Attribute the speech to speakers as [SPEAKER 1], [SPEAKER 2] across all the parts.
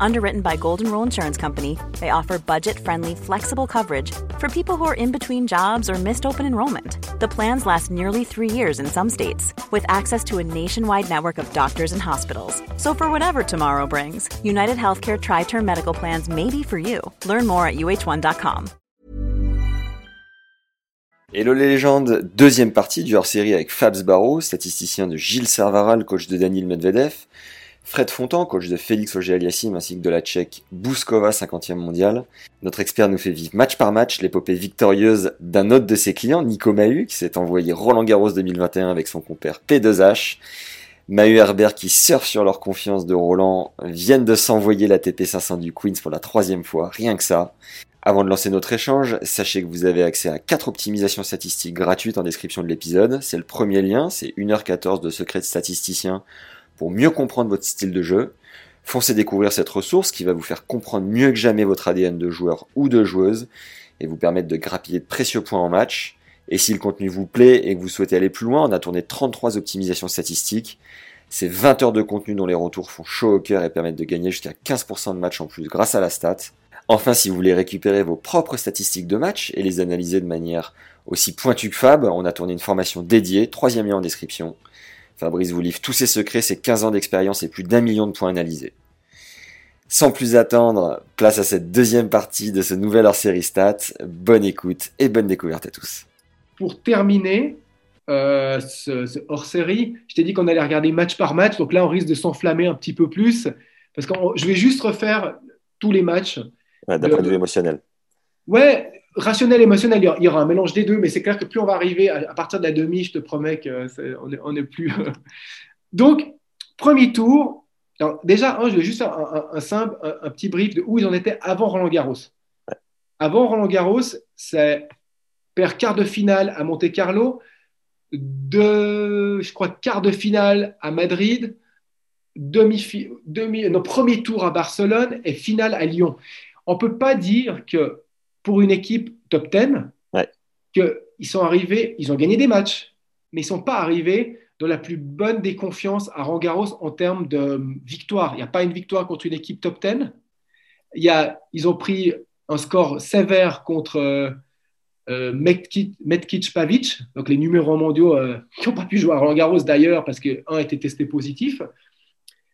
[SPEAKER 1] Underwritten by Golden Rule Insurance Company, they offer budget friendly, flexible coverage for people who are in between jobs or missed open enrollment. The plans last nearly three years in some states, with access to a nationwide network of doctors and hospitals. So, for whatever tomorrow brings, United Healthcare Tri Term Medical Plans may be for you. Learn more at uh1.com.
[SPEAKER 2] Hello les légendes, deuxième partie du hors-série avec Fabs Barreau, statisticien de Gilles Servaral, coach de Daniel Medvedev. Fred Fontan, coach de Félix Auger-Aliassime ainsi que de la Tchèque Bouskova, 50e mondial. Notre expert nous fait vivre match par match l'épopée victorieuse d'un autre de ses clients, Nico Mahu, qui s'est envoyé Roland Garros 2021 avec son compère P2H. Mahu Herbert qui surfe sur leur confiance de Roland viennent de s'envoyer la TP 500 du Queens pour la troisième fois, rien que ça. Avant de lancer notre échange, sachez que vous avez accès à 4 optimisations statistiques gratuites en description de l'épisode. C'est le premier lien, c'est 1h14 de secret de statisticien pour mieux comprendre votre style de jeu. Foncez découvrir cette ressource qui va vous faire comprendre mieux que jamais votre ADN de joueur ou de joueuse et vous permettre de grappiller de précieux points en match. Et si le contenu vous plaît et que vous souhaitez aller plus loin, on a tourné 33 optimisations statistiques. C'est 20 heures de contenu dont les retours font chaud au cœur et permettent de gagner jusqu'à 15% de match en plus grâce à la stat. Enfin, si vous voulez récupérer vos propres statistiques de match et les analyser de manière aussi pointue que Fab, on a tourné une formation dédiée, troisième lien en description. Fabrice vous livre tous ses secrets, ses 15 ans d'expérience et plus d'un million de points analysés. Sans plus attendre, place à cette deuxième partie de ce nouvel hors-série stats. Bonne écoute et bonne découverte à tous.
[SPEAKER 3] Pour terminer euh, ce, hors-série, je t'ai dit qu'on allait regarder match par match, donc là on risque de s'enflammer un petit peu plus, parce que je vais juste refaire tous les matchs.
[SPEAKER 2] d'un point de vue émotionnel.
[SPEAKER 3] Ouais, rationnel, émotionnel, il y aura un mélange des deux, mais c'est clair que plus on va arriver à, partir de la demi, je te promets qu'on n'est est plus. Donc, premier tour. déjà, je vais juste un, simple, un, petit brief de où ils en étaient avant Roland Garros. Avant Roland Garros, c'est perd quart de finale à Monte Carlo, de, je crois, quart de finale à Madrid, demi, demi, non, premier tour à Barcelone et finale à Lyon. On ne peut pas dire que pour une équipe top 10 qu'ils sont arrivés, ils ont gagné des matchs, mais ils ne sont pas arrivés dans la plus bonne des confiances à Rangaros en termes de victoire. Il n'y a pas une victoire contre une équipe top 10. Il y a, ils ont pris un score sévère contre euh, euh Metkic Pavic, donc les numéros mondiaux euh, qui n'ont pas pu jouer à Roland Garros d'ailleurs parce qu'un était testé positif.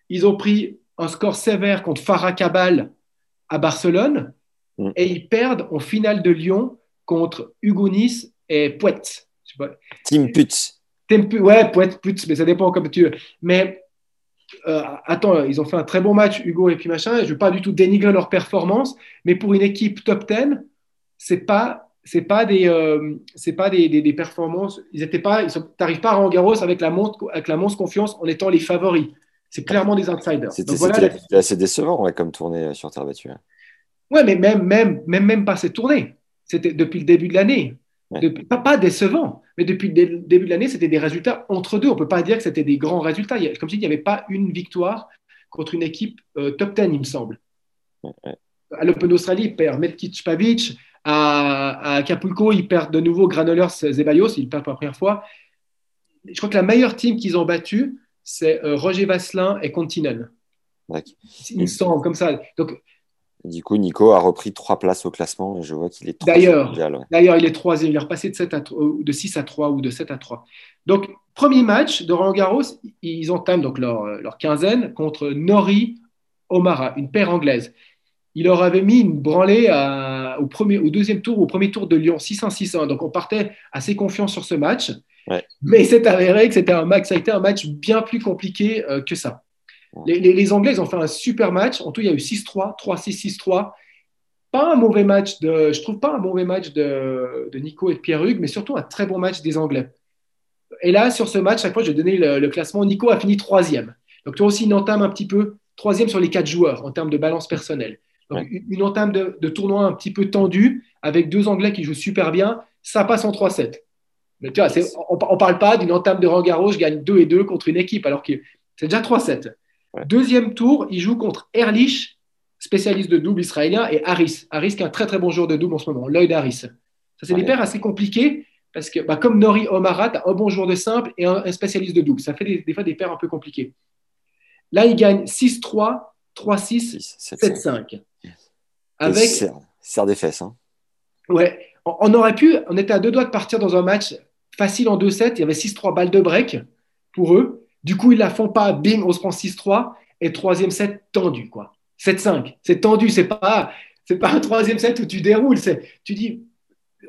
[SPEAKER 3] Ils ont pris un score sévère contre Farah Kabal à Barcelone. Mm. Et ils perdent en finale de Lyon contre Hugo Nice et Poète.
[SPEAKER 2] Team Putz.
[SPEAKER 3] Ouais, Poète, Putz, mais ça dépend comme tu veux. Mais euh, attends, ils ont fait un très bon match, Hugo et puis machin. Je ne veux pas du tout dénigrer leur performance, mais pour une équipe top 10, c'est pas c'est pas des euh, c'est pas des, des, performances. Ils étaient pas, ils n'arrivent pas à Rangaros avec la montre avec la montre confiance en étant les favoris. C'est clairement des outsiders.
[SPEAKER 2] C'était assez décevant comme tournée sur terre battue.
[SPEAKER 3] Ouais, mais même, même, même, même pas cette tournée. C'était depuis le début de l'année. Pas, pas, décevant, mais depuis le début de l'année, c'était des résultats entre deux. On ne peut pas dire que c'était des grands résultats. Comme je dis, il n'y avait pas une victoire contre une équipe euh, top 10, il me semble. À l'Open d'Australie, il perd Metkic Pavic. À, Acapulco, ils perdent de nouveau Granolers Zeballos. Ils perdent pour la première fois. Je crois que la meilleure team qu'ils ont battue, c'est euh, Roger Vasselin et Continen. Il me semble comme ça. Donc,
[SPEAKER 2] du coup, Nico a repris trois places au classement et je vois qu'il est
[SPEAKER 3] D'ailleurs, d'ailleurs, il est troisième. Il est repassé de, 7 à, de 6 à 3 ou de 7 à 3. Donc, premier match de Roland Garros, ils entament donc leur, leur quinzaine contre Nori Omara, une paire anglaise. Il leur avait mis une branlée au, premier, au deuxième tour, au premier tour de Lyon, 6-1-6-1. Donc, on partait assez confiant sur ce match. Mais c'est avéré que c'était un match, ça a été un match bien plus compliqué euh, que ça. Les, Anglais, ils ont fait un super match. En tout, il y a eu 6-3, 3-6, 6-3. Pas un mauvais match de, je trouve pas un mauvais match de, Nico et de Pierre-Hugues, mais surtout un très bon match des Anglais. Et là, sur ce match, chaque fois, je vais donner le, classement. Nico a fini troisième. Donc, toi aussi, une entame un petit peu troisième sur les quatre joueurs en termes de balance personnelle. Donc, une entame de, tournoi un petit peu tendue avec deux Anglais qui jouent super bien. Ça passe en 3-7. Mais tu vois, on ne parle pas d'une entame de Rangaro, je gagne 2 et 2 contre une équipe, alors que c'est déjà 3-7. Deuxième tour, il joue contre Erlich spécialiste de double israélien, et Harris. Harris qui est un très très bon joueur de double en ce moment, Lloyd Harris. Ça, c'est des paires assez compliquées parce que, bah, comme Nori Omarat, un bon joueur de simple et un, spécialiste de double. Ça fait des, fois des paires un peu compliquées. Là, il gagne 6-3, 3-6, 7-5.
[SPEAKER 2] Avec. Serre des fesses. Hein.
[SPEAKER 3] Ouais. On, aurait pu, on était à deux doigts de partir dans un match facile en 2-7. Il y avait 6-3 balles de break pour eux. Du coup, ils la font pas. Bing, on se prend 6-3. Et troisième set tendu, quoi. 7-5. C'est tendu. C'est pas, c'est pas un troisième set où tu déroules. Tu dis,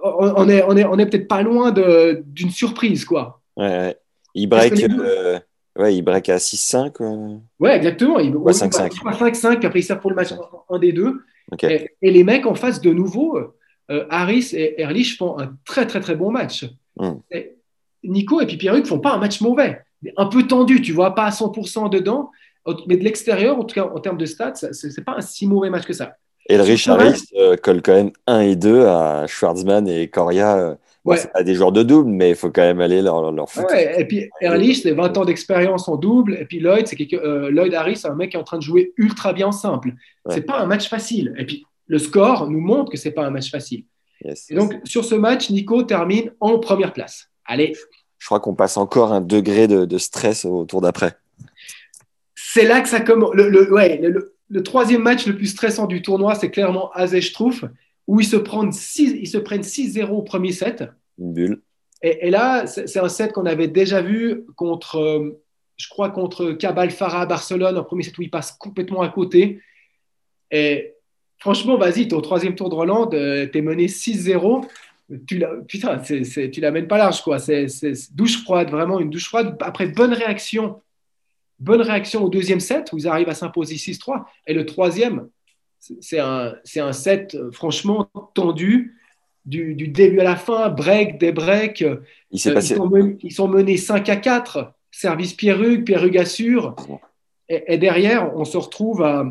[SPEAKER 3] on est, on est, on est peut-être pas loin d'une surprise, quoi.
[SPEAKER 2] Ouais, Il break, euh, ouais, il break à 6-5. Euh...
[SPEAKER 3] Ouais, exactement. Il,
[SPEAKER 2] ouais, 5-5.
[SPEAKER 3] 5-5, puis après il sert pour le match un, des deux. Et, les mecs en face, de nouveau, euh, Harris et Erlich font un très, très, très bon match. Hmm. Nico et puis Pierruc font pas un match mauvais. Un peu tendu, tu vois, pas à 100% dedans. Mais de l'extérieur, en tout cas en termes de stats, c'est pas un si mauvais match que ça.
[SPEAKER 2] Et le Harris euh, colle quand même 1 et 2 à Schwartzman et Coria. Euh, ouais. C'est pas des joueurs de double, mais il faut quand même aller leur, leur
[SPEAKER 3] Ouais, et puis Ehrlich, c'est 20 ans d'expérience en double. Et puis Lloyd, c'est euh, Lloyd Harris, c'est un mec qui est en train de jouer ultra bien en simple. C'est pas un match facile. Et puis le score nous montre que c'est pas un match facile. et donc sur ce match, Nico termine en première place. Allez.
[SPEAKER 2] Je crois qu'on passe encore un degré de, de stress au tour d'après.
[SPEAKER 3] C'est là que ça commence. Le, le, ouais, le, le troisième match le plus stressant du tournoi, c'est clairement Azech-Trouf, où ils se prennent 6-0 au premier set.
[SPEAKER 2] Une bulle.
[SPEAKER 3] Et, là, c'est un set qu'on avait déjà vu contre, euh, je crois, contre Cabal Farah à Barcelone, un premier set où il passe complètement à côté. Et franchement, vas-y, tu es au troisième tour de Roland, tu es mené 6-0. Tu la, putain, tu l'amènes pas large, quoi. C'est douche froide, vraiment une douche froide. Après, bonne réaction Bonne réaction au deuxième set où ils arrivent à s'imposer 6-3. Et le troisième, c'est un, un, set euh, franchement tendu. Du, début à la fin, break, des breaks. Euh, ils, sont menés, 5 à 4. Service Pierrug, Pierrug assure. Et, derrière, on se retrouve à,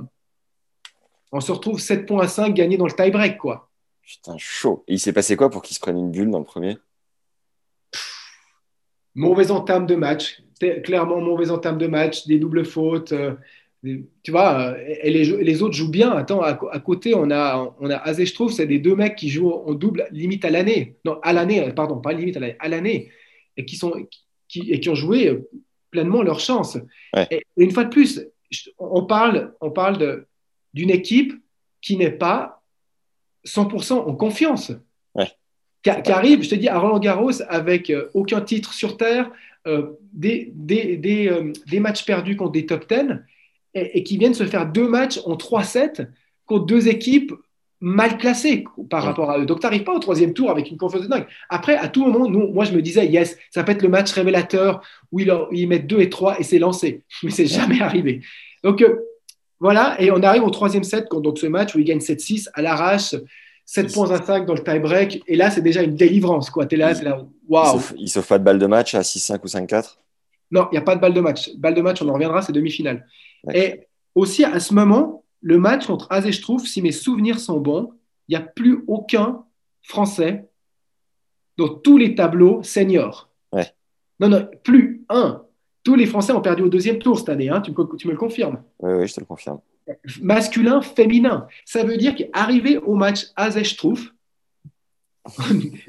[SPEAKER 3] on se retrouve 7 points à 5 gagnés dans le tie-break, quoi.
[SPEAKER 2] Putain, chaud. Et il s'est passé quoi pour qu'ils se prennent une bulle dans le premier?
[SPEAKER 3] Mauvaise entame de match clairement mauvais entame de match, des doubles fautes. Euh, tu vois, euh, et les, autres jouent bien. Attends, à, côté, on a, on a je trouve, c'est des deux mecs qui jouent en double limite à l'année. Non, à l'année, pardon, pas limite à l'année, et qui, sont, qui, et qui ont joué pleinement leur chance. Et, une fois de plus, on parle, on parle d'une équipe qui n'est pas 100% en confiance. Qui, arrive, je te dis, à Roland Garros avec euh, aucun titre sur terre, euh, des, des, des, euh, des, matchs perdus contre des top 10 et, qui viennent se faire deux matchs en 3-7 contre deux équipes mal classées par rapport à eux. Donc, tu n'arrives pas au troisième tour avec une confiance de dingue. Après, à tout moment, nous, moi, je me disais, yes, ça peut être le match révélateur où ils, ils mettent 2 et 3 et c'est lancé. Mais c'est jamais arrivé. Donc, euh, voilà. Et on arrive au troisième set, donc ce match où ils gagnent 7-6 à l'arrache. 7 points à 5 dans le tie-break. Et là, c'est déjà une délivrance. Quoi. Es là, là waouh.
[SPEAKER 2] Il ne sauve pas de balle de match à 6-5 ou 5-4
[SPEAKER 3] Non, il n'y a pas de balle de match. Balle de match, on en reviendra, c'est demi-finale. Et aussi, à ce moment, le match contre trouve si mes souvenirs sont bons, il n'y a plus aucun Français dans tous les tableaux seniors.
[SPEAKER 2] Ouais.
[SPEAKER 3] Non, non, plus un. Tous les Français ont perdu au deuxième tour cette année, hein. tu, tu, me le confirmes
[SPEAKER 2] Oui, oui, je te le confirme
[SPEAKER 3] masculin, féminin. Ça veut dire qu'arrivé au match Azech-Trouf,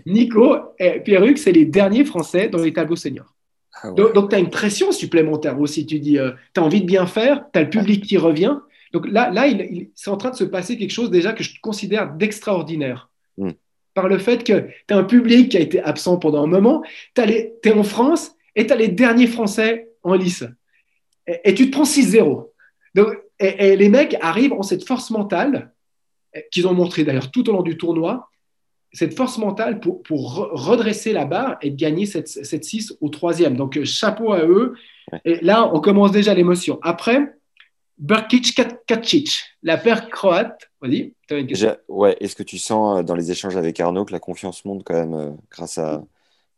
[SPEAKER 3] Nico et Pierruc, c'est les derniers Français dans les tableaux seniors. Ah donc, tu as une pression supplémentaire aussi. Tu dis, euh, tu as envie de bien faire, tu as le public qui revient. Donc là, là il, c'est en train de se passer quelque chose déjà que je considère d'extraordinaire. Hmm. Par le fait que tu as un public qui a été absent pendant un moment, tu es en France et tu as les derniers Français en lice. Et, et tu te prends 6-0. Donc, et, les mecs arrivent, ont cette force mentale, qu'ils ont montré d'ailleurs tout au long du tournoi, cette force mentale pour, redresser la barre et de gagner cette, 6 au troisième. Donc, euh, chapeau à eux. Et là, on commence déjà l'émotion. Après, Burkic Kacic, la paire croate. Vas-y,
[SPEAKER 2] Ouais, est-ce que tu sens euh, dans les échanges avec Arnaud que la confiance monte quand même euh, grâce à,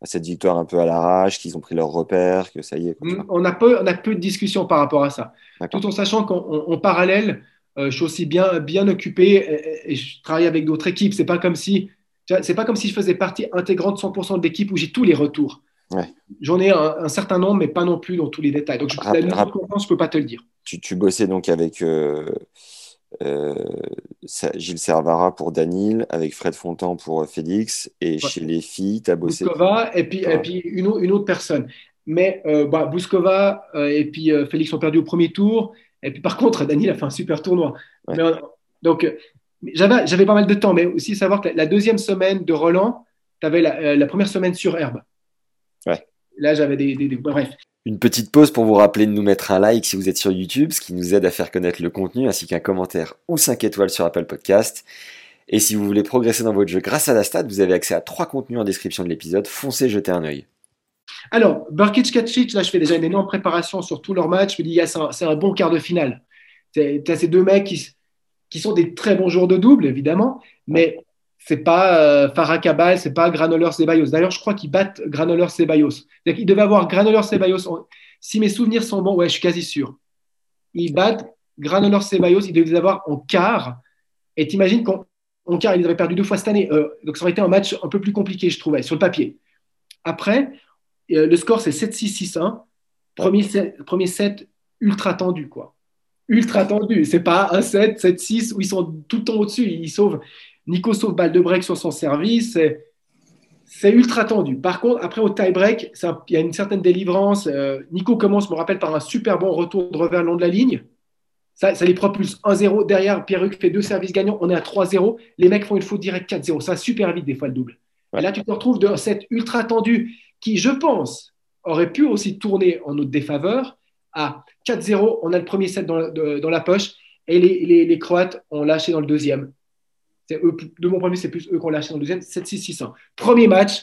[SPEAKER 2] cette victoire un peu à l'arrache, qu'ils ont pris leur repère, que ça y est.
[SPEAKER 3] Mm, on, a peu, on a peu de discussions par rapport à ça. Tout en sachant qu'en parallèle, euh, je suis aussi bien, bien occupé et, je travaille avec d'autres équipes. C'est pas comme si c'est pas comme si je faisais partie intégrante 100% de l'équipe où j'ai tous les retours. J'en ai un, certain nombre, mais pas non plus dans tous les détails. Donc, je, ne peux pas te le dire.
[SPEAKER 2] Tu, tu bossais donc avec, Euh, Gilles Servara pour Danil, avec Fred Fontan pour Félix, et chez les filles, tu as bossé.
[SPEAKER 3] Bouskova, et puis, et puis une, une, autre personne. Mais euh, bah, Bouskova et puis Félix ont perdu au premier tour, et puis par contre, Danil a fait un super tournoi. donc, j'avais pas mal de temps, mais aussi savoir que la, deuxième semaine de Roland, tu avais la, première semaine sur herbe.
[SPEAKER 2] Ouais.
[SPEAKER 3] Là, j'avais des, des, Bref.
[SPEAKER 2] Une petite pause pour vous rappeler de nous mettre un like si vous êtes sur YouTube, ce qui nous aide à faire connaître le contenu, ainsi qu'un commentaire ou 5 étoiles sur Apple Podcast. Et si vous voulez progresser dans votre jeu grâce à la stat, vous avez accès à trois contenus en description de l'épisode. Foncez jeter un œil.
[SPEAKER 3] Alors, Burkic Kacic, là, je fais déjà une énorme préparation sur tous leurs matchs. Je me dis, c'est un, bon quart de finale. Tu as ces deux mecs qui, qui sont des très bons joueurs de double, évidemment, mais c'est pas euh, Farah Cabal, c'est pas Granollers Ceballos. D'ailleurs, je crois qu'ils battent Granollers Ceballos. Ils devaient avoir Granollers Ceballos. Si mes souvenirs sont bons, ouais, je suis quasi sûr. Ils battent Granollers Ceballos, ils devaient les avoir en quart. Et t'imagines qu'en quart, ils avaient perdu deux fois cette année. Euh, donc ça aurait été un match un peu plus compliqué, je trouvais, sur le papier. Après, euh, le score, c'est 7-6-6-1. Premier set, premier set ultra tendu, quoi. Ultra tendu. C'est pas un 7, 7-6 où ils sont tout le temps au-dessus. Ils sauvent. Nico sauve balle de break sur son service. C'est ultra tendu. Par contre, après au tie-break, il y a une certaine délivrance. Euh, Nico commence, je me rappelle, par un super bon retour de revers le long de la ligne. Ça, ça les propulse 1-0. Derrière, Pierruc fait deux services gagnants. On est à 3-0. Les mecs font une faute directe 4-0. Ça va super vite, des fois, le double. Et là, tu te retrouves de set ultra tendu qui, je pense, aurait pu aussi tourner en notre défaveur à 4-0. On a le premier set dans, la poche. Et les, les Croates ont lâché dans le deuxième de mon point de vue, c'est plus eux qui ont lâché dans le deuxième, 7-6-6-1. Premier match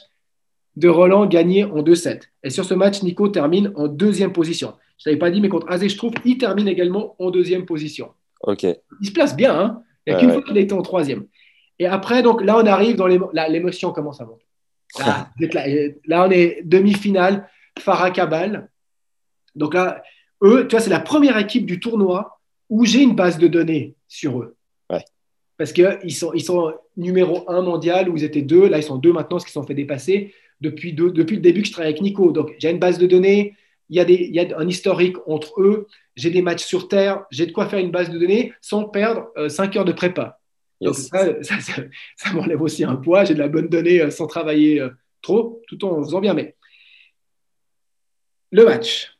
[SPEAKER 3] de Roland gagné en 2-7. Et sur ce match, Nico termine en deuxième position. Je ne l'avais pas dit, mais contre Azé, je trouve, il termine également en deuxième position.
[SPEAKER 2] Ok.
[SPEAKER 3] Il se place bien, hein il n'y a qu'une fois qu'il a été en troisième. Et après, donc là, on arrive dans l'émotion commence à monter. Là, on est demi-finale, Farah Kabal. Donc là, eux, tu vois, c'est la première équipe du tournoi où j'ai une base de données sur eux parce qu'ils sont, ils sont numéro un mondial où ils étaient deux. Là, ils sont deux maintenant, ce qu'ils sont fait dépasser depuis, depuis le début que je travaille avec Nico. Donc, j'ai une base de données, il y, a des, il y a un historique entre eux, j'ai des matchs sur Terre, j'ai de quoi faire une base de données sans perdre euh, cinq heures de prépa. Donc, ça, ça, m'enlève aussi un poids. J'ai de la bonne donnée euh, sans travailler euh, trop, tout en faisant bien. Mais le match,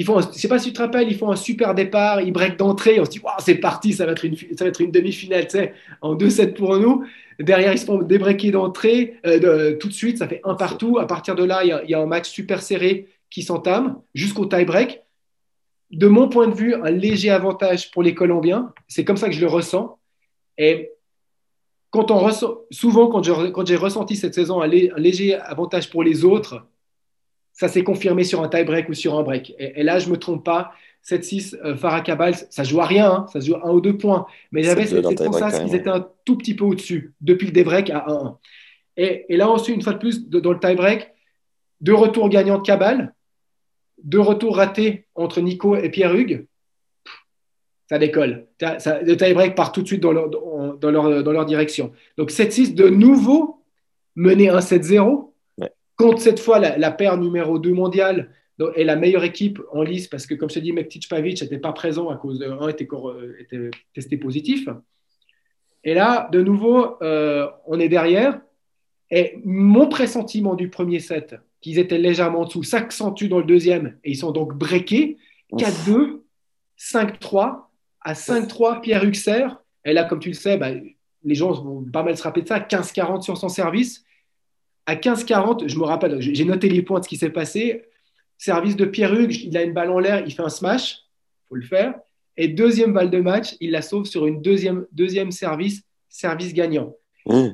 [SPEAKER 3] ils font, je sais pas si tu te rappelles, ils font un super départ, ils break d'entrée, on se dit, c'est parti, ça va être une, ça va être une demi-finale, tu sais, en 2-7 pour nous. Derrière, ils se font débreaker d'entrée, euh, tout de suite, ça fait un partout. À partir de là, il y, a, un match super serré qui s'entame jusqu'au tie-break. De mon point de vue, un léger avantage pour les Colombiens. C'est comme ça que je le ressens. Et quand on ressent, souvent, quand j'ai ressenti cette saison un léger avantage pour les autres, ça s'est confirmé sur un tie-break ou sur un break. Et, là, je ne me trompe pas, 7-6, euh, Farah Kabal, ça joue à rien, hein, ça joue à un ou deux points. Mais j'avais cette sensation qu'ils étaient un tout petit peu au-dessus, depuis le débreak à 1-1. Et, et, là, ensuite, une fois de plus, dans le tie-break, deux retours gagnants de Cabal, deux retours ratés entre Nico et Pierre-Hugues. Ça décolle. le tie-break part tout de suite dans leur, dans leur, dans leur direction. Donc 7-6, de nouveau, mené 1-7-0 contre cette fois la, paire numéro 2 mondiale est la meilleure équipe en lice parce que, comme je te dis, Mektic Pavic n'était pas présent à cause de un était, euh, était testé positif. Et là, de nouveau, euh, on est derrière. Et mon pressentiment du premier set, qu'ils étaient légèrement en dessous, s'accentue dans le deuxième et ils sont donc breakés. 4-2, 5-3. À 5-3, Pierre Huxer. Et là, comme tu le sais, bah, les gens vont pas mal se rappeler de ça. 15-40 sur son service. À 15-40, je me rappelle, j'ai noté les points de ce qui s'est passé. Service de Pierre Hugues, il a une balle en l'air, il fait un smash, il faut le faire. Et deuxième balle de match, il la sauve sur une deuxième, deuxième service, service gagnant. Mmh.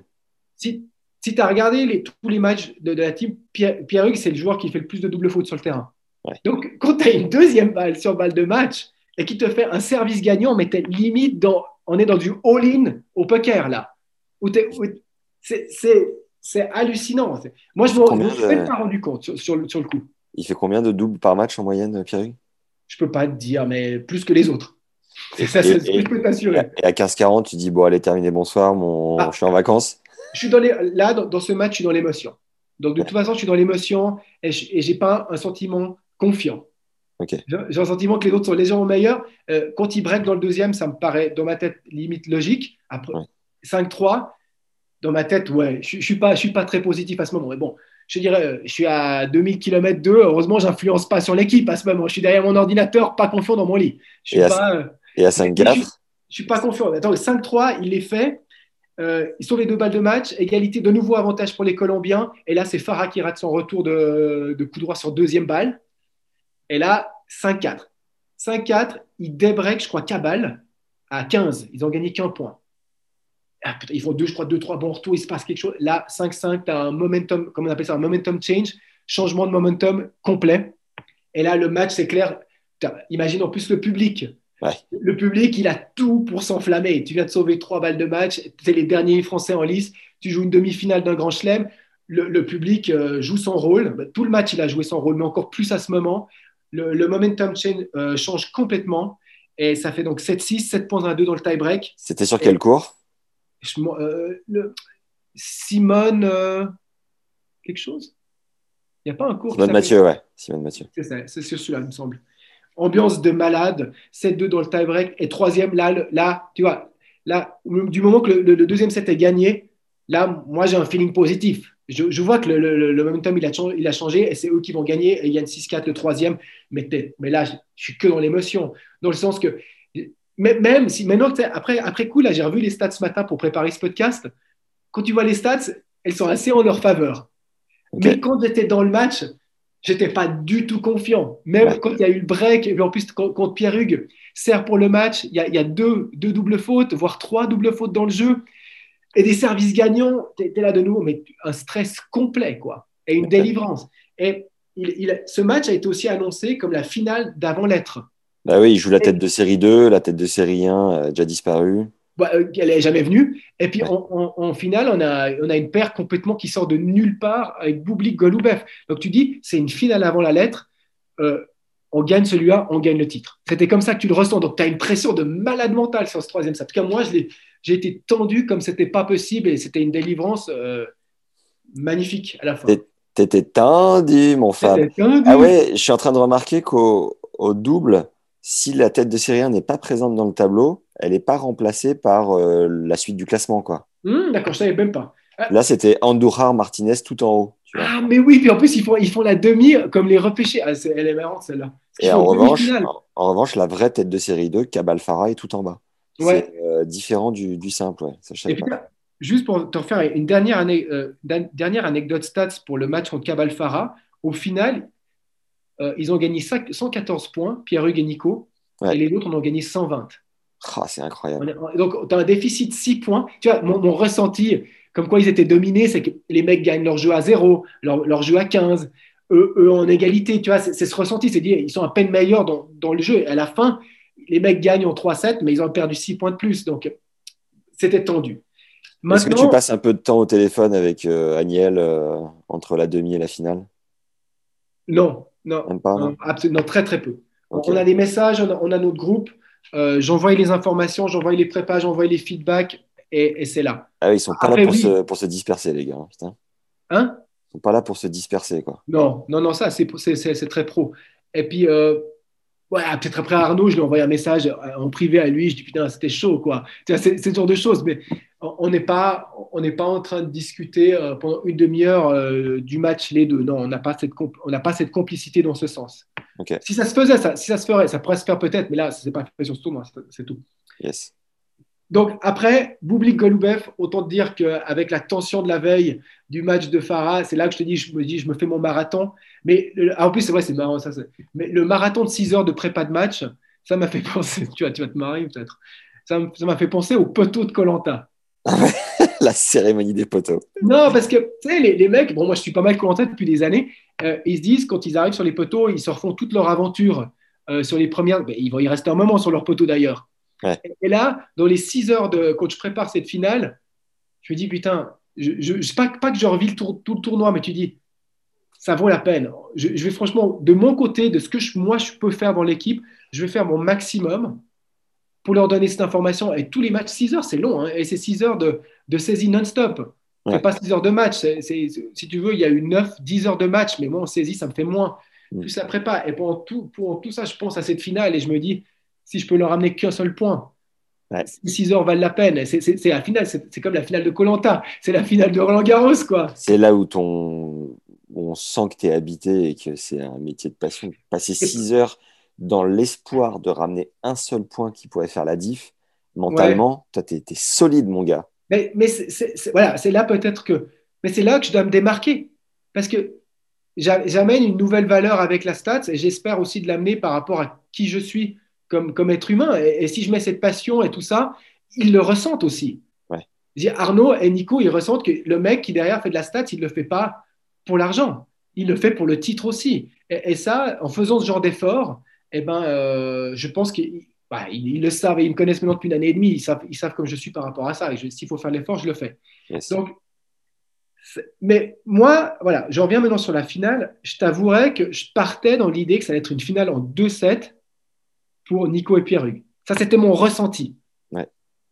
[SPEAKER 3] Si, si tu as regardé les, tous les matchs de, la team, Pierre, Pierre Hugues, c'est le joueur qui fait le plus de double faute sur le terrain. Donc, quand tu as une deuxième balle sur balle de match et qui te fait un service gagnant, mais tu limite dans, on est dans du all-in au poker là. c'est c'est hallucinant. Moi, je ne me suis même pas rendu compte sur, le, coup.
[SPEAKER 2] Il fait combien de doubles par match en moyenne, Pierre
[SPEAKER 3] Je peux pas te dire, mais plus que les autres. C'est ça, je peux t'assurer.
[SPEAKER 2] Et à 15-40, tu dis, bon, allez, terminé, bonsoir, mon... Ah. je suis en vacances.
[SPEAKER 3] Je suis dans les... Là, dans, ce match, je suis dans l'émotion. Donc, de toute façon, je suis dans l'émotion et je n'ai pas un sentiment confiant. J'ai le sentiment que les autres sont légèrement meilleurs. Euh, quand ils break dans le deuxième, ça me paraît, dans ma tête, limite logique. Après,
[SPEAKER 2] Ouais.
[SPEAKER 3] 5-3, dans ma tête, ouais, je ne suis, pas- je suis pas très positif à ce moment. Mais bon, je dirais, euh, je suis à 2000 km d'eux. Heureusement, j'influence pas sur l'équipe à ce moment. Je suis derrière mon ordinateur, pas confiant dans mon lit. Je suis
[SPEAKER 2] Et à
[SPEAKER 3] pas, euh,
[SPEAKER 2] Et à
[SPEAKER 3] Mais je
[SPEAKER 2] 5-4,
[SPEAKER 3] je suis pas confiant. Attends, le 5-3, il les fait. Euh, ils sont les deux balles de match. Égalité, de nouveau avantage pour les Colombiens. Et là, c'est Farah qui rate son retour de, de coup droit sur deuxième balle. Et là, 5-4. 5-4, ils débreak, je crois, Cabal à 15. Ils ont gagné qu'un point. Ah, putain, ils font deux, je crois, deux, trois bons retours. Il se passe quelque chose. Là, 5-5, tu as un momentum, comment on appelle ça, un momentum change, changement de momentum complet. Et là, le match, c'est clair. Putain, imagine en plus le public.
[SPEAKER 2] Ouais.
[SPEAKER 3] Le public, il a tout pour s'enflammer. Tu viens de sauver trois balles de match. Tu es les derniers Français en lice. Tu joues une demi-finale d'un grand chelem. Le, le public euh, joue son rôle. Bah, Tout le match, il a joué son rôle, mais encore plus à ce moment. Le, le momentum change, euh, change complètement. Et ça fait donc 7-6, 7 points à 2 dans le tie-break.
[SPEAKER 2] c'était sur quel cours?
[SPEAKER 3] Je euh, le- Simone, euh, quelque chose? Il n'y a pas un cours
[SPEAKER 2] Simone Mathieu, ouais. Simone Mathieu.
[SPEAKER 3] C'est ça, c'est sur celui-là, il me semble. Ambiance de malade, 7-2 dans le tie-break. Et troisième, là, le- là, tu vois, là, du moment que le, deuxième set est gagné, là, moi, j'ai un feeling positif. Je, je vois que le, momentum, il a, changé, il a changé et c'est eux qui vont gagner. Et il y a une 6-4, le troisième. Mais, mais là, je, je suis que dans l'émotion. Dans le sens que, mais- même si maintenant, après, après coup, là, j'ai revu les stats ce matin pour préparer ce podcast. Quand tu vois les stats, elles sont assez en leur faveur. Mais quand j'étais dans le match, j'étais pas du tout confiant. Même
[SPEAKER 2] Ouais.
[SPEAKER 3] quand il y a eu le break, et en plus contre Pierre Hugues, sert pour le match, il y a, il y a deux, deux doubles fautes, voire trois doubles fautes dans le jeu, et des services gagnants, tu es, là de nouveau, mais un stress complet, quoi, et une délivrance. Et il- il- ce match a été aussi annoncé comme la finale d'avant-lettre.
[SPEAKER 2] Bah oui, il joue la tête de série 2, la tête de série 1 a déjà disparu.
[SPEAKER 3] Bah, euh, elle n'est jamais venue. Et puis
[SPEAKER 2] Ouais.
[SPEAKER 3] en, en- en finale, on a, on a une paire complètement qui sort de nulle part avec Boublik Golubev. Donc tu dis, c'est une finale avant la lettre. Euh, on gagne celui-là, on gagne le titre. C'était comme ça que tu le ressens. Donc tu as une pression de malade mental sur ce troisième set. En tout cas, moi, j'ai été tendu comme c'était pas possible et c'était une délivrance euh, magnifique à la fin.
[SPEAKER 2] T'étais tendu, mon.
[SPEAKER 3] C'était tendu.
[SPEAKER 2] Ah ouais, je suis en train de remarquer qu'au au double, si la tête de série 1 n'est pas présente dans le tableau, elle n'est pas remplacée par euh, la suite du classement. quoi.
[SPEAKER 3] Hum, D'accord, je savais même pas.
[SPEAKER 2] Là, c'était Andújar Martinez tout en haut. tu vois.
[SPEAKER 3] Ah, mais oui, puis en plus, ils font, ils font la demi comme les repêchés. Ah, c'est- elle est marrante celle-là.
[SPEAKER 2] Et en revanche, en, en revanche, la vraie tête de série 2, Cabal Farah, est tout en bas.
[SPEAKER 3] Ouais.
[SPEAKER 2] C'est euh, différent du, du simple. Ouais. Ça, je savais
[SPEAKER 3] Et puis
[SPEAKER 2] pas.
[SPEAKER 3] là, juste pour te refaire une dernière, euh, dan- dernière anecdote stats pour le match contre Cabal Farah, au final, euh, ils ont gagné cinq- 114 points, Pierre-Hugues et Nico,
[SPEAKER 2] Ouais.
[SPEAKER 3] et les autres en ont gagné 120.
[SPEAKER 2] Ah, c'est incroyable.
[SPEAKER 3] Est- donc, tu as un déficit de 6 points. Tu vois, mon, mon ressenti, comme quoi ils étaient dominés, c'est que les mecs gagnent leur jeu à 0, leur, leur jeu à 15, eux, eux en égalité. Tu vois, c'est ce ressenti, c'est dire ils sont à peine meilleurs dans, dans le jeu. Et à la fin, les mecs gagnent en 3-7, mais ils ont perdu 6 points de plus. Donc, c'était tendu.
[SPEAKER 2] Est-ce que tu passes un peu de temps au téléphone avec euh, Agnel euh, entre la demi et la finale?
[SPEAKER 3] Non, non,
[SPEAKER 2] non
[SPEAKER 3] non, très très peu. On a des messages, on a, on a notre groupe, euh, j'envoie les informations, j'envoie les prépas, j'envoie les feedbacks, et, et c'est là.
[SPEAKER 2] Ah oui, ils sont pas
[SPEAKER 3] Après,
[SPEAKER 2] là pour,
[SPEAKER 3] oui.
[SPEAKER 2] se, pour se disperser, les gars. Putain.
[SPEAKER 3] Hein?
[SPEAKER 2] Ils sont pas là pour se disperser, quoi.
[SPEAKER 3] Non, non, non, ça, c'est très pro. Et puis, euh, ouais, peut-être après Arnaud, je lui ai envoyé un message euh, en privé à lui, je dis putain, c'était chaud, quoi. C'est ce genre de choses, mais on n'est pas, on n'est pas en train de discuter euh, pendant une demi-heure euh, du match les deux. Non, on n'a pas cette, on n'a pas cette complicité dans ce sens. Si ça se faisait, ça, si ça se ferait, ça pourrait se faire peut-être, mais là, c'est pas fait sur ce tournoi, c'est tout.
[SPEAKER 2] Yes.
[SPEAKER 3] Donc après, Boublik Golubev, autant te dire qu'avec la tension de la veille du match de Farah, c'est là que je te dis, je me dis, je me fais mon marathon. Mais le- ah, en plus, c'est vrai, c'est marrant ça. Mais le marathon de 6 heures de prépa de match, ça m'a fait penser, tu vas, tu vas te marier peut-être. Ça m'a fait penser au poteau de Colanta.
[SPEAKER 2] la cérémonie des poteaux.
[SPEAKER 3] Non, parce que tu sais, les, les mecs, bon, moi je suis pas mal Colanta depuis des années, euh, ils se disent quand ils arrivent sur les poteaux, ils se refont toute leur aventure euh, sur les premières. ben, ils vont y rester un moment sur leur poteau d'ailleurs.
[SPEAKER 2] Ouais.
[SPEAKER 3] Et là, dans les 6 heures de quand je prépare cette finale, je me dis putain, je, je, je- pas, pas que je revis le tour- tout le tournoi, mais tu dis ça vaut la peine. Je, je vais franchement, de mon côté, de ce que je- moi je peux faire dans l'équipe, je vais faire mon maximum pour leur donner cette information. Et tous les matchs, 6 heures, c'est long, hein, et c'est 6 heures de, de saisie non-stop.
[SPEAKER 2] Ouais.
[SPEAKER 3] C'est pas 6 heures de match. si tu veux, il y a eu 9, 10 heures de match, mais moi, en saisie, ça me fait moins. mm. plus ça prépare. Et tout, pour tout ça, je pense à cette finale et je me dis, si je peux leur amener qu'un seul point, ouais. 6 heures valent la peine. C'est la finale, c'est comme la finale de Colanta, c'est la finale de Roland Garros, quoi.
[SPEAKER 2] C'est là où ton, on sent que tu es habité et que c'est un métier de passion. Passer 6 heures dans l'espoir de ramener un seul point qui pourrait faire la diff, mentalement, toi, tu es, solide, mon gars.
[SPEAKER 3] Mais, mais c'est voilà, là peut-être que. Mais c'est là que je dois me démarquer. Parce que j'amène une nouvelle valeur avec la stats et j'espère aussi de l'amener par rapport à qui je suis comme, comme être humain. Et, si je mets cette passion et tout ça, ils le ressentent aussi. Ouais. Arnaud et Nico, ils ressentent que le mec qui derrière fait de la stats, il ne le fait pas pour l'argent. Il le fait pour le titre aussi. Et, ça, en faisant ce genre d'effort, eh ben, euh, je pense qu'ils bah, ils, le savent et ils me connaissent maintenant depuis une année et demie. Ils savent, ils savent comme je suis par rapport à ça. Et s'il faut faire l'effort, je le fais. Donc, mais moi, voilà, j'en reviens maintenant sur la finale. Je t'avouerais que je partais dans l'idée que ça allait être une finale en 2-7 pour Nico et Pierre-Hugues. Ça, c'était mon ressenti.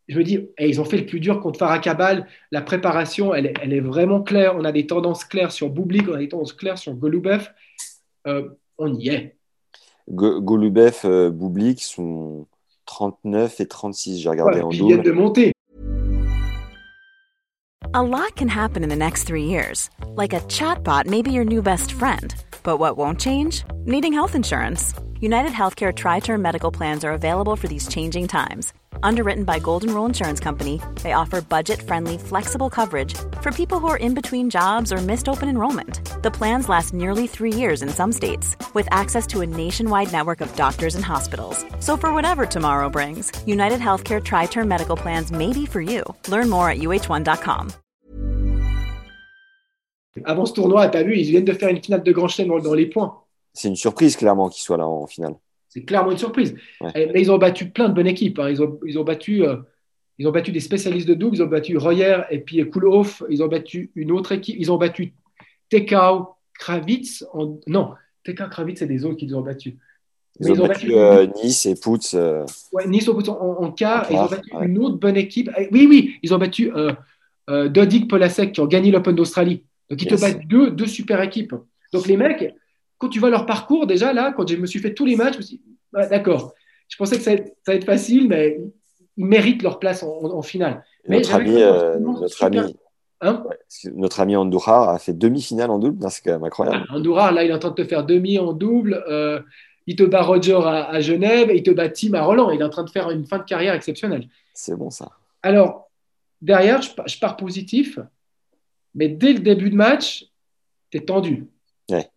[SPEAKER 3] Je me dis, eh, ils ont fait le plus dur contre Farah Kabal. La préparation, elle, elle, est vraiment claire. On a des tendances claires sur Boublik, on a des tendances claires sur Golubev. Euh, on y est.
[SPEAKER 2] Golubev, euh, Boublik sont 39 et 36. J'ai regardé ouais, en double.
[SPEAKER 3] de monter.
[SPEAKER 1] A lot can happen in the next three years. Like a chatbot may be your new best friend. But what won't change? Needing health insurance. United Healthcare Tri Term Medical Plans are available for these changing times. Underwritten by Golden Rule Insurance Company, they offer budget-friendly, flexible coverage for people who are in between jobs or missed open enrollment. The plans last nearly three years in some states, with access to a nationwide network of doctors and hospitals. So for whatever tomorrow brings, United Healthcare Tri-Term Medical Plans may be for you. Learn more at uh1.com.
[SPEAKER 3] Avant ce tournoi, tu as vu, ils viennent de faire une finale de Grand Chelem dans les points.
[SPEAKER 2] C'est une surprise, clairement, qu'ils soient là en finale.
[SPEAKER 3] C'est clairement une surprise. Mais ils ont battu plein de bonnes équipes. Hein. Ils, ont, ils, ont battu, euh, ils ont battu des spécialistes de double. Ils ont battu Royer et puis Kulhoff. Ils ont battu une autre équipe. Ils ont battu Tekao, Kravitz. En... Non, Tekao, Kravitz, c'est des autres qu'ils ont battu.
[SPEAKER 2] Ils, ont, battu, euh, Nice et Putz. Euh...
[SPEAKER 3] Ouais, nice en, en, quart. ils ont battu une autre bonne équipe. Oui, oui, ils ont battu euh, Dodik Polasek qui ont gagné l'Open d'Australie. Donc, ils te battent deux, deux super équipes. Donc, les mecs, quand tu vois leur parcours, déjà là, quand je me suis fait tous les matchs, je me suis dit, d'accord, je pensais que ça allait, être facile, mais ils méritent leur place en, finale.
[SPEAKER 2] Mais notre, ami, euh, notre, ami, hein notre ami Andourar a fait demi-finale en double, c'est quand même incroyable.
[SPEAKER 3] Ah, Andourar, là, il est en train de te faire demi en double. Euh, il te bat Roger à, Genève et il te bat Tim à Roland. Il est en train de faire une fin de carrière exceptionnelle.
[SPEAKER 2] C'est bon ça.
[SPEAKER 3] Alors, derrière, je, je, pars positif, mais dès le début de match, tu es tendu.
[SPEAKER 2] Ouais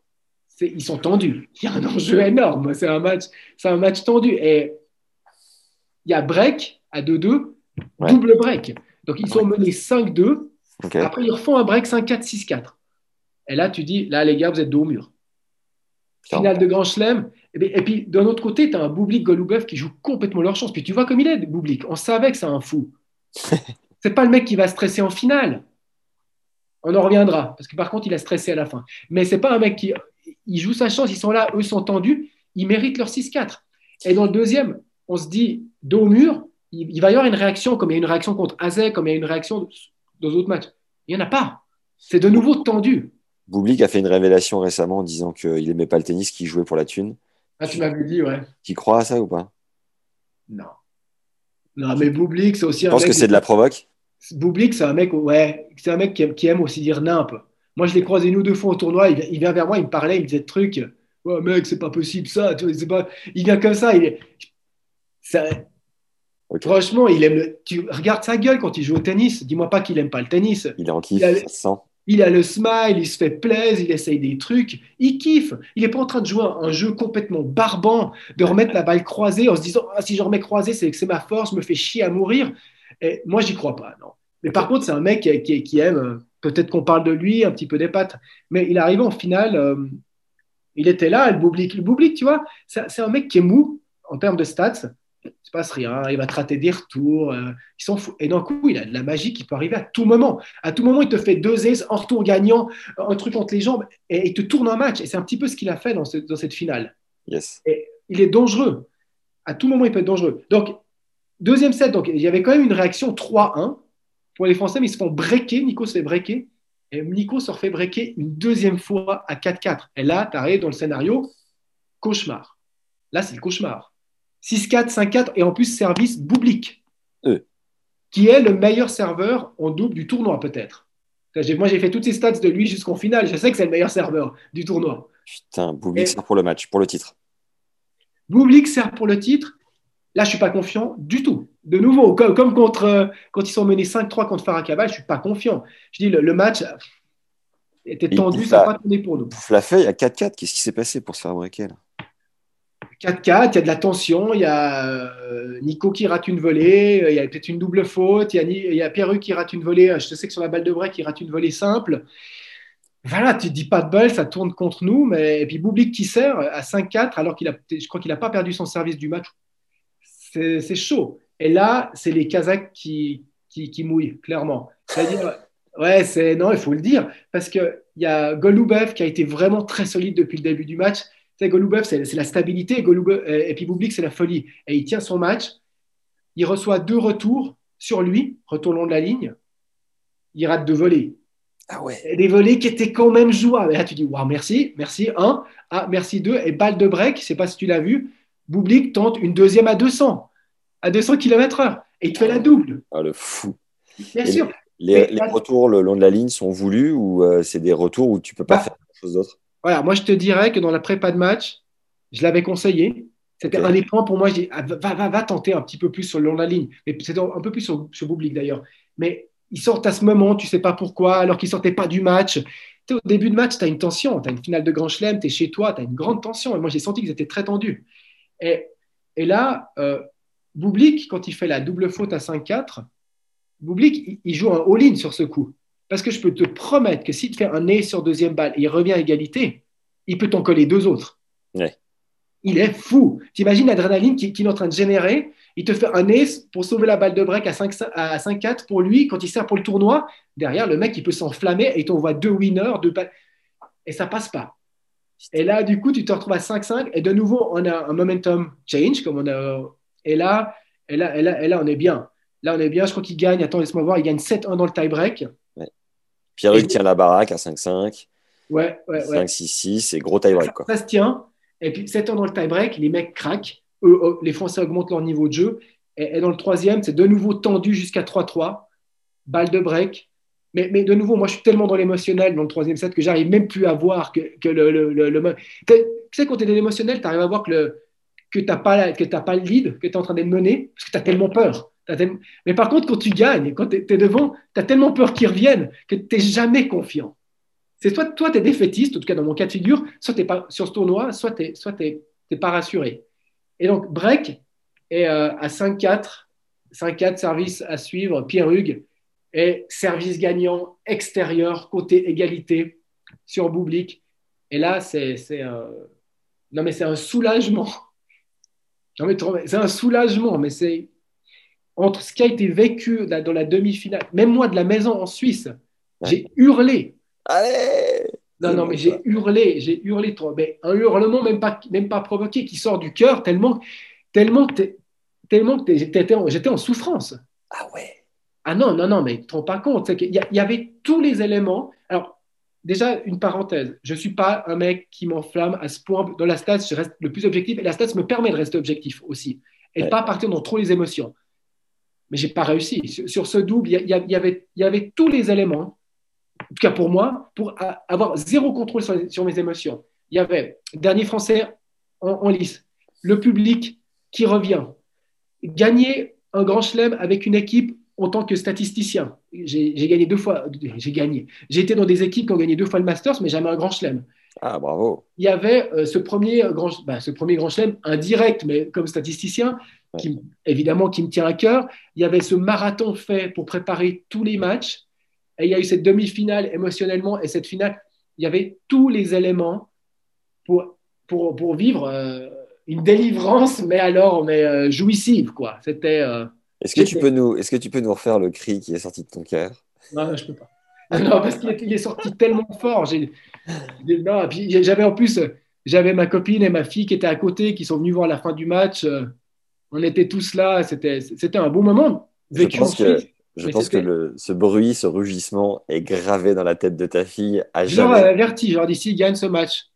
[SPEAKER 3] ils sont tendus. Il y a un enjeu énorme. C'est un match, c'est un match tendu. Et il y a break à 2-2, double break. Donc ils sont menés 5-2. Après, ils refont un break 5-4, 6-4. Et là, tu dis, là, les gars, vous êtes dos au mur. Finale de Grand Chelem. Et, puis, d'un autre côté, tu as un Boublik Goloubev qui joue complètement leur chance. Puis tu vois comme il est, Boublik. On savait que c'est un fou. c'est pas le mec qui va stresser en finale. On en reviendra, parce que par contre, il a stressé à la fin. Mais c'est pas un mec qui il joue sa chance, ils sont là, eux sont tendus, ils méritent leur 6-4. Et dans le deuxième, on se dit, dos au mur, il, va y avoir une réaction, comme il y a une réaction contre Azek, comme il y a une réaction dans d'autres matchs. Il n'y en a pas. C'est de nouveau tendu.
[SPEAKER 2] Boublik a fait une révélation récemment en disant qu'il n'aimait pas le tennis, qu'il jouait pour la thune.
[SPEAKER 3] Ah, tu m'avais dit, ouais.
[SPEAKER 2] Tu crois à ça ou pas?
[SPEAKER 3] Non. Non, mais Boublik, c'est aussi
[SPEAKER 2] un. Je pense que c'est de la provoque?
[SPEAKER 3] Boublik, c'est un mec, ouais, c'est un mec qui aime, aussi dire nimp. Moi, je l'ai croisé nous deux fois au tournoi. Il, vient vers moi, il me parlait, il me disait des trucs. Ouais, mec, c'est pas possible ça. Tu pas... Il vient comme ça. Il ça... Franchement, il aime. Tu regardes sa gueule quand il joue au tennis. Dis-moi pas qu'il aime pas le tennis.
[SPEAKER 2] Il est en kiff,
[SPEAKER 3] il a... ça Il a le smile, il se fait plaisir, il essaye des trucs, il kiffe. Il n'est pas en train de jouer un jeu complètement barbant, de remettre la balle croisée en se disant ah, si je remets croisée, c'est que c'est ma force, me fait chier à mourir. Et moi, j'y crois pas, non. Mais par contre, c'est un mec qui, qui aime euh, Peut-être qu'on parle de lui, un petit peu des pattes. Mais il arrive en finale, euh, il était là, le Boublik. Le Boublik, tu vois, c'est un mec qui est mou en termes de stats. Il ne se passe rien, il va traiter des retours, euh, il s'en fout. Et d'un coup, il a de la magie qui peut arriver à tout moment. À tout moment, il te fait deux aces en retour gagnant, un truc entre les jambes, et il te tourne un match. Et c'est un petit peu ce qu'il a fait dans, dans cette finale.
[SPEAKER 2] Yes.
[SPEAKER 3] Et il est dangereux. À tout moment, il peut être dangereux. Donc, deuxième set, donc, il y avait quand même une réaction 3-1 pour les Français, mais ils se font breaker. Nico se fait breaker. Et Nico se refait breaker une deuxième fois à 4-4. Et là, tu arrives dans le scénario cauchemar. Là, c'est le cauchemar. 6-4, 5-4 et en plus service Boublik,
[SPEAKER 2] Euh.
[SPEAKER 3] qui est le meilleur serveur en double du tournoi peut-être. Moi, j'ai fait toutes ces stats de lui jusqu'en finale. Je sais que c'est le meilleur serveur du tournoi.
[SPEAKER 2] Putain, Boublik
[SPEAKER 3] Et-
[SPEAKER 2] sert pour le match, pour le titre.
[SPEAKER 3] Boublik sert pour le titre. Là, je suis pas confiant du tout. De nouveau, comme, comme contre, euh, quand ils sont menés 5-3 contre Farah je suis pas confiant. Je dis, le, le match était
[SPEAKER 2] Il
[SPEAKER 3] tendu, ça n'a pas tourné pour nous.
[SPEAKER 2] La feuille à 4-4, qu'est-ce qui s'est passé pour se faire breaker là?
[SPEAKER 3] 4-4, il y a de la tension, il y a euh, Nico qui rate une volée, euh, il y a peut-être une double faute, il y a, il y a Pierre qui rate une volée, je sais que sur la balle de break, il rate une volée simple. Voilà, tu te dis pas de bol, ça tourne contre nous, mais et puis Boublik qui sert à 5-4 alors qu'il a, je crois qu'il n'a pas perdu son service du match. C'est chaud. Et là, c'est les Kazakhs qui, qui, qui mouillent, clairement. C'est-à-dire, ouais, c'est non, il faut le dire, parce qu'il y a Golubev qui a été vraiment très solide depuis le début du match. Sais, Golubev, c'est c'est la stabilité, Golubev, et puis Boublik, c'est la folie. Et il tient son match, il reçoit deux retours sur lui, retour long de la ligne, il rate deux volets.
[SPEAKER 2] Ah ouais.
[SPEAKER 3] Et des volets qui étaient quand même jouables. Et là, tu dis, waouh, merci, merci, un, ah, merci, deux, et balle de break, je sais pas si tu l'as vu, Boublik tente une deuxième à 200, à 200 km/h, et il te fait la double,
[SPEAKER 2] Ah, le fou.
[SPEAKER 3] bien
[SPEAKER 2] Et
[SPEAKER 3] sûr.
[SPEAKER 2] Les, retours le long de la ligne sont voulus ou euh, c'est des retours où tu peux pas
[SPEAKER 3] Bah.
[SPEAKER 2] faire quelque chose d'autre?
[SPEAKER 3] Voilà, moi, je te dirais que dans la prépa de match, je l'avais conseillé. C'était un des points pour moi. Je dis, ah, va, va, va tenter un petit peu plus sur le long de la ligne. Mais c'était un peu plus sur, sur d'ailleurs. Mais ils sortent à ce moment, tu sais pas pourquoi, alors qu'ils sortaient pas du match. Tu au début de match, tu as une tension. Tu as une finale de Grand Chelem, tu es chez toi, tu as une grande tension. Et moi, j'ai senti qu'ils étaient très tendus. Et, et là, euh, Boublik, quand il fait la double faute à 5-4, Boublik, il, joue un all-in sur ce coup. Parce que je peux te promettre que s'il te fait un nez sur deuxième balle et il revient à égalité, il peut t'en coller deux autres.
[SPEAKER 2] Ouais.
[SPEAKER 3] Il est fou. T'imagines l'adrénaline qu'il est en train de générer? Il te fait un ace pour sauver la balle de break à 5 à 5-4 pour lui. Quand il sert pour le tournoi, derrière, le mec, il peut s'enflammer et il t'envoie deux winners. Deux et ça passe pas. Et là, du coup, tu te retrouves à 5-5. Et de nouveau, on a un momentum change. Comme on a... et, là, et, là, et, là, et là, on est bien. Là, on est bien. Je crois qu'il gagne. Attends, laisse-moi voir. Il gagne 7-1 dans le tie-break.
[SPEAKER 2] Pierre-Hugues
[SPEAKER 3] Et-
[SPEAKER 2] tient la baraque à 5-5,
[SPEAKER 3] Ouais, ouais, ouais.
[SPEAKER 2] 5-6-6 et gros tie-break.
[SPEAKER 3] Ça se tient. Et puis, 7 ans dans le tie-break, les mecs craquent. Eux, eux, les Français augmentent leur niveau de jeu. Et, et dans le troisième, c'est de nouveau tendu jusqu'à 3-3. Balle de break. Mais, mais de nouveau, moi, je suis tellement dans l'émotionnel dans le troisième set que j'arrive même plus à voir que, que le. le, le, le- Tu sais, quand tu es dans l'émotionnel, tu arrives à voir que, le, que tu n'as pas, pas le lead, que tu es en train d'être mené, parce que tu as tellement peur. Tellement- Mais par contre, quand tu gagnes, quand tu es devant, tu as tellement peur qu'ils reviennent que tu n'es jamais confiant. C'est soit toi, tu es défaitiste, en tout cas dans mon cas de figure, soit tu pas sur ce tournoi, soit tu n'es pas rassuré. Et donc, break est euh, à 5-4, 5-4, service à suivre, Pierre Hugues, et service gagnant extérieur, côté égalité sur Boublik. Et là, c'est c'est un soulagement. Non, mais c'est un soulagement, mais c'est entre ce qui a été vécu là, dans la demi-finale, même moi de la maison en Suisse,
[SPEAKER 2] Ouais.
[SPEAKER 3] j'ai hurlé.
[SPEAKER 2] Allez
[SPEAKER 3] Non, non, mais j'ai hurlé, j'ai hurlé trop. Mais un hurlement même pas, même pas provoqué, qui sort du cœur tellement, tellement, tellement que j'étais en, souffrance.
[SPEAKER 2] Ah ouais
[SPEAKER 3] Ah non, non, non, mais tu te rends pas compte. Qu'il y, il y avait tous les éléments. Alors, déjà, une parenthèse. Je suis pas un mec qui m'enflamme à ce point. Dans la stats, je reste le plus objectif. Et la stats me permet de rester objectif aussi. Et de
[SPEAKER 2] Ouais.
[SPEAKER 3] pas partir dans trop les émotions. Mais j'ai pas réussi. Sur, sur ce double, il y, avait, il y avait tous les éléments, en tout cas pour moi, pour a- avoir zéro contrôle sur, sur mes émotions. Il y avait dernier français en, en lice, le public qui revient, gagner un grand chelem avec une équipe en tant que statisticien. J'ai gagné deux fois, j'ai gagné. J'ai été dans des équipes qui ont gagné deux fois le Masters, mais jamais un grand chelem.
[SPEAKER 2] Ah bravo
[SPEAKER 3] Il y avait euh, ce, premier grand, bah, ce premier grand chelem indirect, mais comme statisticien, qui, évidemment qui me tient à cœur. Il y avait ce marathon fait pour préparer tous les matchs. Et il y a eu cette demi-finale émotionnellement et cette finale. Il y avait tous les éléments pour, pour, pour vivre euh, une délivrance, mais alors mais, euh, jouissive. quoi. C'était.
[SPEAKER 2] Est-ce que, tu peux nous, est-ce que tu peux nous refaire le cri qui est sorti de ton cœur?
[SPEAKER 3] Non, je peux pas. Non, parce qu'il est, sorti tellement fort. J'avais en plus, j'avais ma copine et ma fille qui étaient à côté, qui sont venus voir la fin du match. Euh, On était tous là. C'était, c'était un bon moment
[SPEAKER 2] Je
[SPEAKER 3] vécu en
[SPEAKER 2] pense que
[SPEAKER 3] Suisse.
[SPEAKER 2] Je pense que le, ce bruit, ce rugissement est gravé dans la tête de ta fille à
[SPEAKER 3] jamais. Genre averti, genre d'ici, gagne ce match.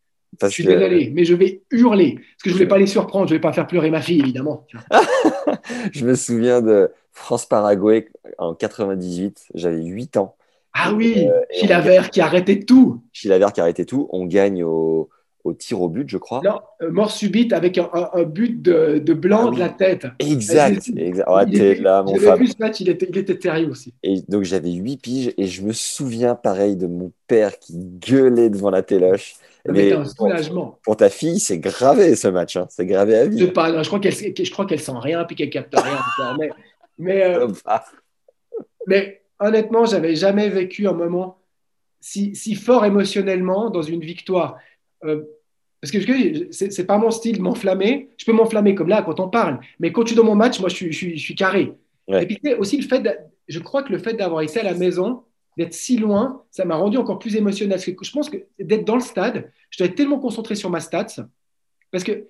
[SPEAKER 3] Je suis désolé, mais je vais hurler. Parce que je ne voulais pas les surprendre, je ne vais pas faire pleurer ma fille, évidemment.
[SPEAKER 2] je me souviens de France-Paraguay en 98, j'avais 8 ans.
[SPEAKER 3] Ah oui, euh, Chilavert qui arrêtait tout.
[SPEAKER 2] Chilavert qui arrêtait tout. On gagne au, au tir au but, je crois.
[SPEAKER 3] Non, euh, mort subite avec un, but de, de blanc ah de la tête.
[SPEAKER 2] Exact. exact. Oh, il là, mon
[SPEAKER 3] vu ce match, il était, il était terrible aussi.
[SPEAKER 2] Et donc j'avais 8 piges et je me souviens pareil de mon père qui gueulait devant la téloche.
[SPEAKER 3] Mais un soulagement.
[SPEAKER 2] Pour, ta fille, c'est gravé ce match. Hein. C'est gravé à vie.
[SPEAKER 3] Je, pas, je crois qu'elle sent rien puis qu'elle capte rien. mais, mais, euh, mais honnêtement, j'avais jamais vécu un moment si, si fort émotionnellement dans une victoire. Euh, parce que ce n'est pas mon style de m'enflammer. Je peux m'enflammer comme là quand on parle. Mais quand tu es dans mon match, moi, je suis, je suis, carré. Et puis, aussi, le fait je crois que le fait d'avoir été à la maison, d'être si loin, ça m'a rendu encore plus émotionnel. Je pense que d'être dans le stade, je dois être tellement concentré sur ma stats. Parce que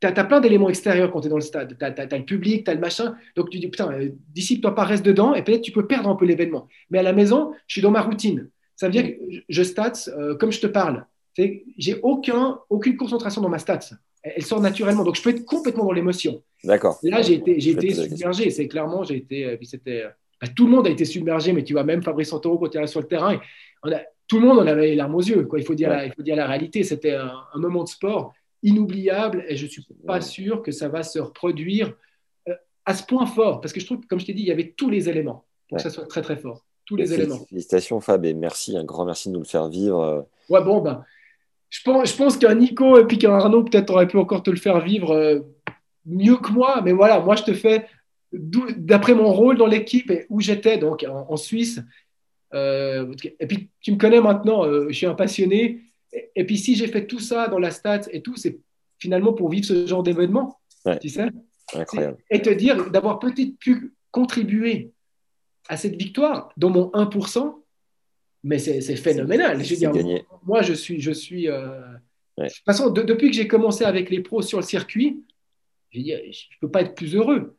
[SPEAKER 3] tu as, plein d'éléments extérieurs quand tu es dans le stade. Tu as, le public, tu as le machin. Donc tu dis, putain, euh, dissipe-toi pas, reste dedans. Et peut-être tu peux perdre un peu l'événement. Mais à la maison, je suis dans ma routine. Ça veut dire que je stats euh, comme je te parle j'ai aucun, aucune concentration dans ma stats. Elle sort naturellement. Donc, je peux être complètement dans l'émotion.
[SPEAKER 2] D'accord.
[SPEAKER 3] Là, j'ai été, été submergé. C'est clairement, j'ai été. Euh, c'était, bah, tout le monde a été submergé, mais tu vois, même Fabrice Santoro, quand il est sur le terrain, on a, tout le monde en avait les larmes aux yeux. Quoi. Il, faut dire la, il faut dire la réalité. C'était un, moment de sport inoubliable et je ne suis pas sûr que ça va se reproduire euh, à ce point fort. Parce que je trouve comme je t'ai dit, il y avait tous les éléments pour que ça soit très, très fort. Tous les éléments.
[SPEAKER 2] Félicitations, Fab, et merci, un grand merci de nous le faire vivre. Euh.
[SPEAKER 3] Ouais, bon, ben je pense, je pense qu'un Nico et puis qu'un Arnaud peut-être aurait pu encore te le faire vivre euh, mieux que moi. Mais voilà, moi je te fais d'après mon rôle dans l'équipe et où j'étais donc en, Suisse. Euh, et puis tu me connais maintenant, euh, je suis un passionné. Et, puis si j'ai fait tout ça dans la stats et tout, c'est finalement pour vivre ce genre d'événement. Tu sais
[SPEAKER 2] Incroyable.
[SPEAKER 3] Et te dire d'avoir peut-être pu contribuer à cette victoire dans mon 1%, mais c'est phénoménal. Je veux dire, moi, je suis. Je suis euh, De toute façon, depuis que j'ai commencé avec les pros sur le circuit, je ne peux pas être plus heureux.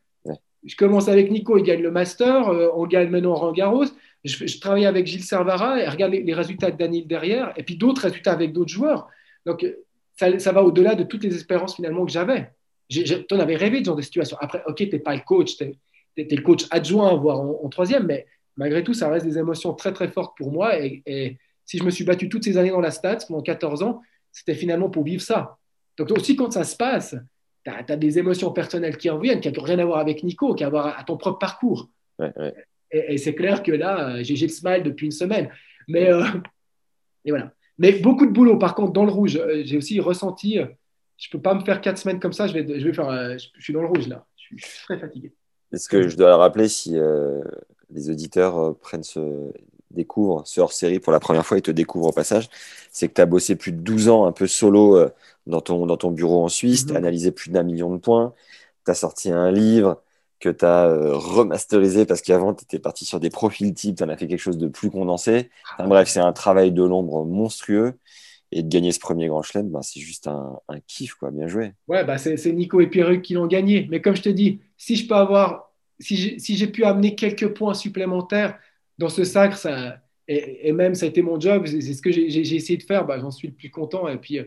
[SPEAKER 3] Je commence avec Nico, il gagne le Master, euh, on gagne maintenant Roland. Je, travaille avec Gilles Servara et regarde les, résultats de Daniel derrière, et puis d'autres résultats avec d'autres joueurs. Donc, ça, ça va au-delà de toutes les espérances finalement que j'avais. Tu en avais rêvé de genre de situation. Après, ok, tu n'es pas le coach, tu es, le coach adjoint, voire en troisième, mais malgré tout, ça reste des émotions très très fortes pour moi. Et, si je me suis battu toutes ces années dans la stats, pendant 14 ans, c'était finalement pour vivre ça. Donc aussi, quand ça se passe, tu as, des émotions personnelles qui en viennent, qui n'ont rien à voir avec Nico, qui ont à voir à ton propre parcours. Et, c'est clair que là, j'ai le smile depuis une semaine. Mais, euh, et voilà. Mais beaucoup de boulot, par contre, dans le rouge. Euh, j'ai aussi ressenti, euh, je ne peux pas me faire quatre semaines comme ça, je, vais, je, vais faire, je suis dans le rouge là. Je suis très fatigué.
[SPEAKER 2] Est-ce que je dois rappeler si les auditeurs euh, prennent ce, découvrent ce hors-série pour la première fois et te découvrent au passage, c'est que tu as bossé plus de 12 ans un peu solo euh, dans ton, dans ton bureau en Suisse, tu as analysé plus d'un million de points, tu as sorti un livre que tu as euh, remasterisé parce qu'avant tu étais parti sur des profils types, tu en as fait quelque chose de plus condensé. bref, c'est un travail de l'ombre monstrueux. Et de gagner ce premier grand chelem, ben, c'est juste un, kiff, quoi. Bien joué.
[SPEAKER 3] Ouais, bah c'est Nico et Pierre qui l'ont gagné. Mais comme je te dis, si je peux avoir si j'ai pu amener quelques points supplémentaires dans ce sacre, ça, et, même ça a été mon job, c'est ce que j'ai essayé de faire, bah, j'en suis le plus content. Et puis,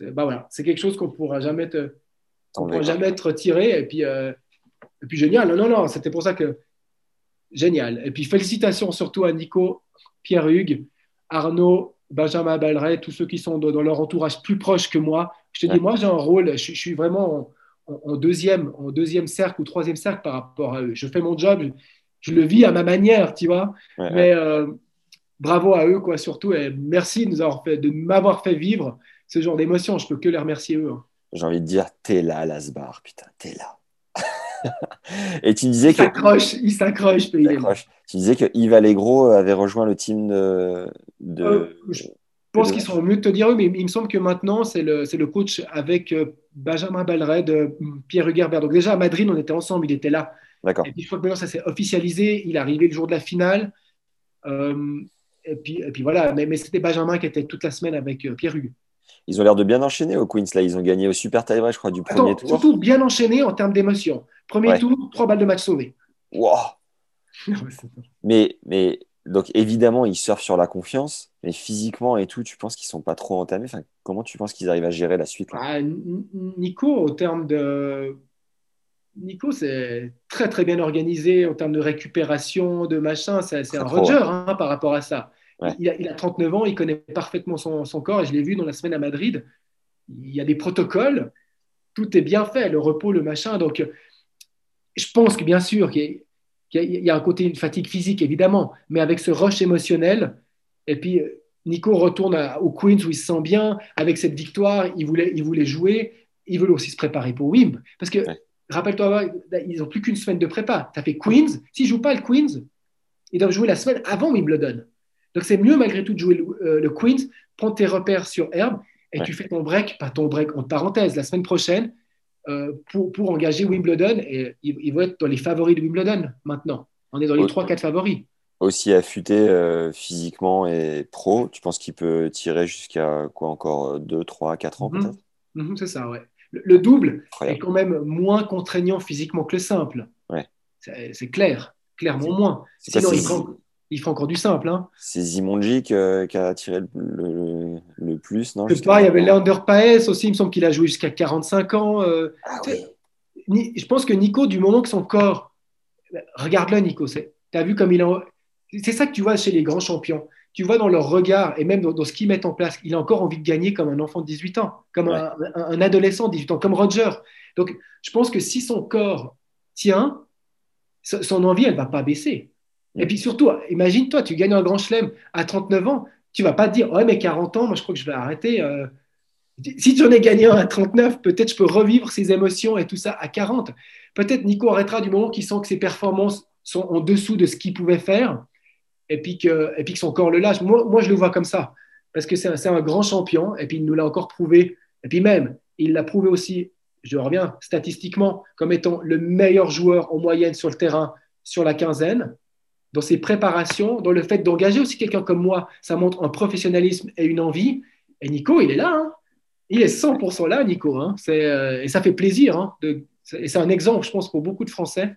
[SPEAKER 3] bah voilà, c'est quelque chose qu'on ne pourra jamais te, pourra jamais te retirer. Et puis, euh, et puis génial. Non, non, non, c'était pour ça que génial. Et puis félicitations surtout à Nico, Pierre-Hugues, Arnaud, Benjamin Balleret, tous ceux qui sont dans, leur entourage plus proche que moi. Je te dis, moi j'ai un rôle, je, je suis vraiment en, deuxième, en deuxième cercle ou troisième cercle par rapport à eux. Je fais mon job, je, le vis à ma manière, tu vois. Mais euh, bravo à eux, quoi, surtout. Et merci de, nous fait, de m'avoir fait vivre ce genre d'émotion. Je peux que les remercier eux. Hein.
[SPEAKER 2] J'ai envie de dire, t'es là, Lasbar, putain, t'es là. et tu disais
[SPEAKER 3] il
[SPEAKER 2] que.
[SPEAKER 3] S'accroche, il s'accroche,
[SPEAKER 2] Tu disais que Yves Allegro avait rejoint le team de.
[SPEAKER 3] Euh, je pense qu'ils sont mieux de te dire eux, mais il me semble que maintenant, c'est le, le, coach avec euh, Benjamin Balred, euh, Pierre Hugerbert. Donc, déjà à Madrid, on était ensemble, il était là.
[SPEAKER 2] D'accord.
[SPEAKER 3] Et puis, je crois que maintenant, ça s'est officialisé. Il est arrivé le jour de la finale. Euh, et, puis, et puis voilà, mais, mais c'était Benjamin qui était toute la semaine avec Pierre Hugues.
[SPEAKER 2] Ils ont l'air de bien enchaîner au Queens. Là, ils ont gagné au super tie je crois, du premier tour.
[SPEAKER 3] Surtout bien enchaîné en termes d'émotion. Premier tour, trois balles de match sauvées.
[SPEAKER 2] Wow. mais, mais donc évidemment, ils surfent sur la confiance, mais physiquement et tout, tu penses qu'ils sont pas trop entamés? Enfin, Comment tu penses qu'ils arrivent à gérer la suite
[SPEAKER 3] ah, Nico, au terme de. Nico, c'est très très bien organisé en termes de récupération, de machin. C'est un Roger hein, par rapport à ça. Il, a, 39 ans, il connaît parfaitement son, son corps et je l'ai vu dans la semaine à Madrid. Il y a des protocoles, tout est bien fait, le repos, le machin. Donc, je pense que bien sûr qu'il y, a un côté une fatigue physique évidemment, mais avec ce rush émotionnel, et puis Nico retourne au Queens où il se sent bien, avec cette victoire, il voulait, il voulait jouer, il veut aussi se préparer pour Wimb, parce que rappelle-toi, ils n'ont plus qu'une semaine de prépa. Tu as fait Queens, s'ils ne jouent pas le Queens, ils doivent jouer la semaine avant Wimbledon. Donc c'est mieux malgré tout de jouer le, le Queens, prendre tes repères sur herbe et tu fais ton break, pas ton break entre parenthèses, la semaine prochaine, euh, pour, pour, engager Wimbledon. Et ils, vont être dans les favoris de Wimbledon maintenant. On est dans les 3-4 favoris.
[SPEAKER 2] Aussi affûté euh, physiquement et pro, tu penses qu'il peut tirer jusqu'à quoi encore 2, 3, 4 ans mhm. peut-être?
[SPEAKER 3] Mhm, C'est ça, ouais. Le, double est quand même moins contraignant physiquement que le simple.
[SPEAKER 2] Ouais.
[SPEAKER 3] C'est clair, clairement moins. Sinon, il prend, il encore du simple. Hein.
[SPEAKER 2] C'est Zimonji qui a tiré le, le, plus, non
[SPEAKER 3] pas, il y avait Leander Paes aussi, il me semble qu'il a joué jusqu'à 45 ans. Euh.
[SPEAKER 2] Ah
[SPEAKER 3] je pense que Nico, du moment que son corps. Regarde-le, Nico. Tu as vu comme il a. C'est ça que tu vois chez les grands champions. Tu vois dans leur regard et même dans, ce qu'ils mettent en place, il a encore envie de gagner comme un enfant de 18 ans, comme un, un, adolescent de 18 ans, comme Roger. Donc, je pense que si son corps tient, son envie, elle ne va pas baisser. Et puis surtout, imagine-toi, tu gagnes un grand chelem à 39 ans, tu vas pas te dire, ouais, mais 40 ans, moi je crois que je vais arrêter. Euh. Si j'en ai gagné un à 39, peut-être je peux revivre ces émotions et tout ça à 40. Peut-être Nico arrêtera du moment qu'il sent que ses performances sont en dessous de ce qu'il pouvait faire et puis, que, et puis que son corps le lâche. Moi, moi je le vois comme ça parce que c'est un, un, grand champion et puis il nous l'a encore prouvé. Et puis même, il l'a prouvé aussi, je reviens statistiquement, comme étant le meilleur joueur en moyenne sur le terrain sur la quinzaine dans ses préparations, dans le fait d'engager aussi quelqu'un comme moi, ça montre un professionnalisme et une envie. Et Nico, il est là. Hein. Il est 100% là, Nico. Hein. Euh, et ça fait plaisir. Hein, et c'est un exemple, je pense, pour beaucoup de Français.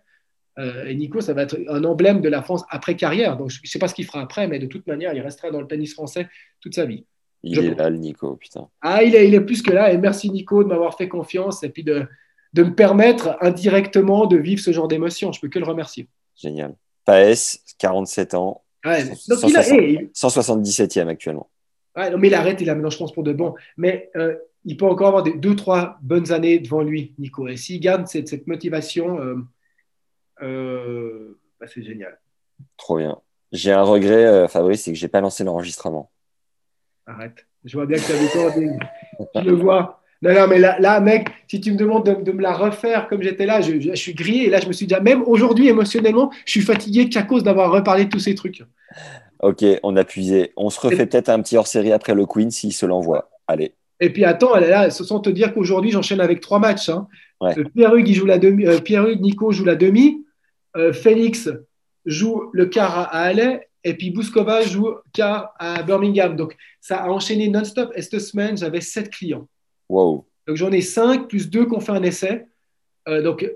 [SPEAKER 3] Euh, et Nico, ça va être un emblème de la France après carrière. Donc, je ne sais pas ce qu'il fera après, mais de toute manière, il restera dans le tennis français toute sa vie.
[SPEAKER 2] Il est là, le Nico, putain.
[SPEAKER 3] Ah, il est, il est plus que là. Et merci, Nico, de m'avoir fait confiance et puis de, de me permettre indirectement de vivre ce genre d'émotion. Je peux que le remercier.
[SPEAKER 2] Génial. Paes, 47 ans. 177e actuellement.
[SPEAKER 3] non, mais il arrête, il a maintenant, je pense, pour de bon. Mais euh, il peut encore avoir des, deux, trois bonnes années devant lui, Nico. Et s'il garde cette, cette motivation, euh, euh, bah, c'est génial.
[SPEAKER 2] Trop bien. J'ai un regret, Fabrice, c'est que je n'ai pas lancé l'enregistrement.
[SPEAKER 3] Arrête. Je vois bien que tu du temps. je le vois. Non, non, mais là, mec, si tu me demandes de, me la refaire comme j'étais là, je, suis grillé. Et là, je me suis dit, même aujourd'hui, émotionnellement, je suis fatigué qu'à cause d'avoir reparlé de tous ces trucs.
[SPEAKER 2] Ok, on a puisé. On se refait peut-être un petit hors-série après le Queen s'il se l'envoie. Allez.
[SPEAKER 3] Et puis attends, là, sans te dire qu'aujourd'hui, j'enchaîne avec trois matchs. Hein. Euh, Pierre-Hugues, joue la demi. Euh, Pierre-Hugues, Nico joue la demi. Euh, Félix joue le quart à Alais. Et puis Bouskova joue quart à Birmingham. Donc, ça a enchaîné non-stop. Et cette semaine, j'avais sept clients.
[SPEAKER 2] Wow.
[SPEAKER 3] Donc j'en ai cinq plus deux qui ont fait un essai. Euh, donc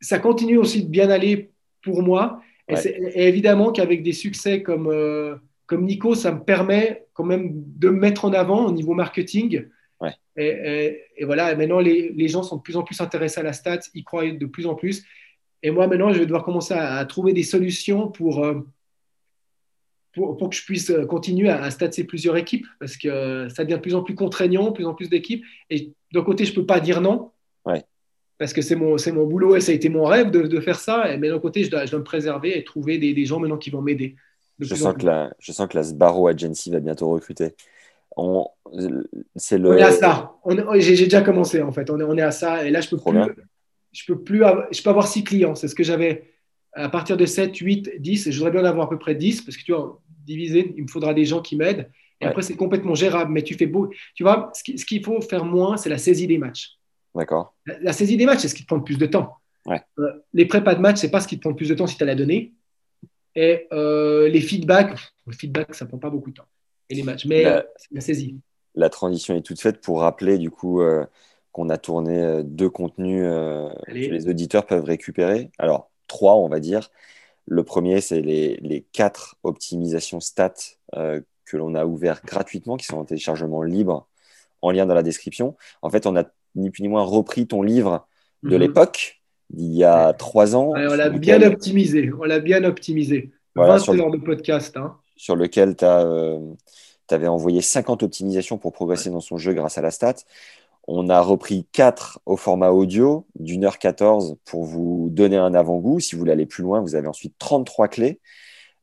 [SPEAKER 3] ça continue aussi de bien aller pour moi. Et, évidemment qu'avec des succès comme, euh, comme Nico, ça me permet quand même de me mettre en avant au niveau marketing. Et, voilà, maintenant les, les, gens sont de plus en plus intéressés à la stat, ils croient de plus en plus. Et moi maintenant, je vais devoir commencer à, trouver des solutions pour, euh, pour, que je puisse euh, continuer à, à plusieurs équipes, parce que euh, ça devient de plus en plus contraignant, de plus en plus d'équipes. Et d'un côté, je ne peux pas dire non, parce que c'est mon, mon boulot et ça a été mon rêve de, de faire ça. Mais d'un côté, je dois, je dois, me préserver et trouver des, des gens maintenant qui vont m'aider.
[SPEAKER 2] Je sens, que la, je sens que la Sbarro Agency va bientôt recruter. On,
[SPEAKER 3] c'est le... on est à ça. J'ai déjà commencé en fait. On est, on est à ça. Et là, je peux plus, je peux plus avoir, je peux avoir six clients. C'est ce que j'avais à partir de 7, 8, 10. Je voudrais bien en avoir à peu près 10 parce que tu vois, diviser, il me faudra des gens qui m'aident. Et après, c'est complètement gérable. Mais tu fais beau. Tu vois, ce qu'il faut faire moins, c'est la saisie des matchs.
[SPEAKER 2] D'accord.
[SPEAKER 3] La, saisie des matchs, c'est ce qui te prend le plus de temps. Euh, les prépas de match, c'est pas ce qui te prend le plus de temps si tu as la donnée. Et euh, les feedbacks, le feedback, ça prend pas beaucoup de temps. Et les matchs, mais la, la saisie.
[SPEAKER 2] La transition est toute faite pour rappeler du coup euh, qu'on a tourné deux contenus que les auditeurs peuvent récupérer. Alors trois, on va dire. Le premier, c'est les, les quatre optimisations stats euh, que l'on a ouvert gratuitement, qui sont en téléchargement libre, en lien dans la description. En fait, on a ni plus ni moins repris ton livre de
[SPEAKER 3] Mhm.
[SPEAKER 2] l'époque, d'il y a trois ans,
[SPEAKER 3] Ouais, on l'a bien optimisé. On l'a bien optimisé.
[SPEAKER 2] Voilà,
[SPEAKER 3] 20
[SPEAKER 2] sur le-
[SPEAKER 3] heures de podcast. Hein.
[SPEAKER 2] sur lequel tu avais envoyé 50 optimisations pour progresser dans son jeu grâce à la stat. On a repris 4 au format audio d'une heure 14 pour vous donner un avant-goût. Si vous voulez aller plus loin, vous avez ensuite 33 clés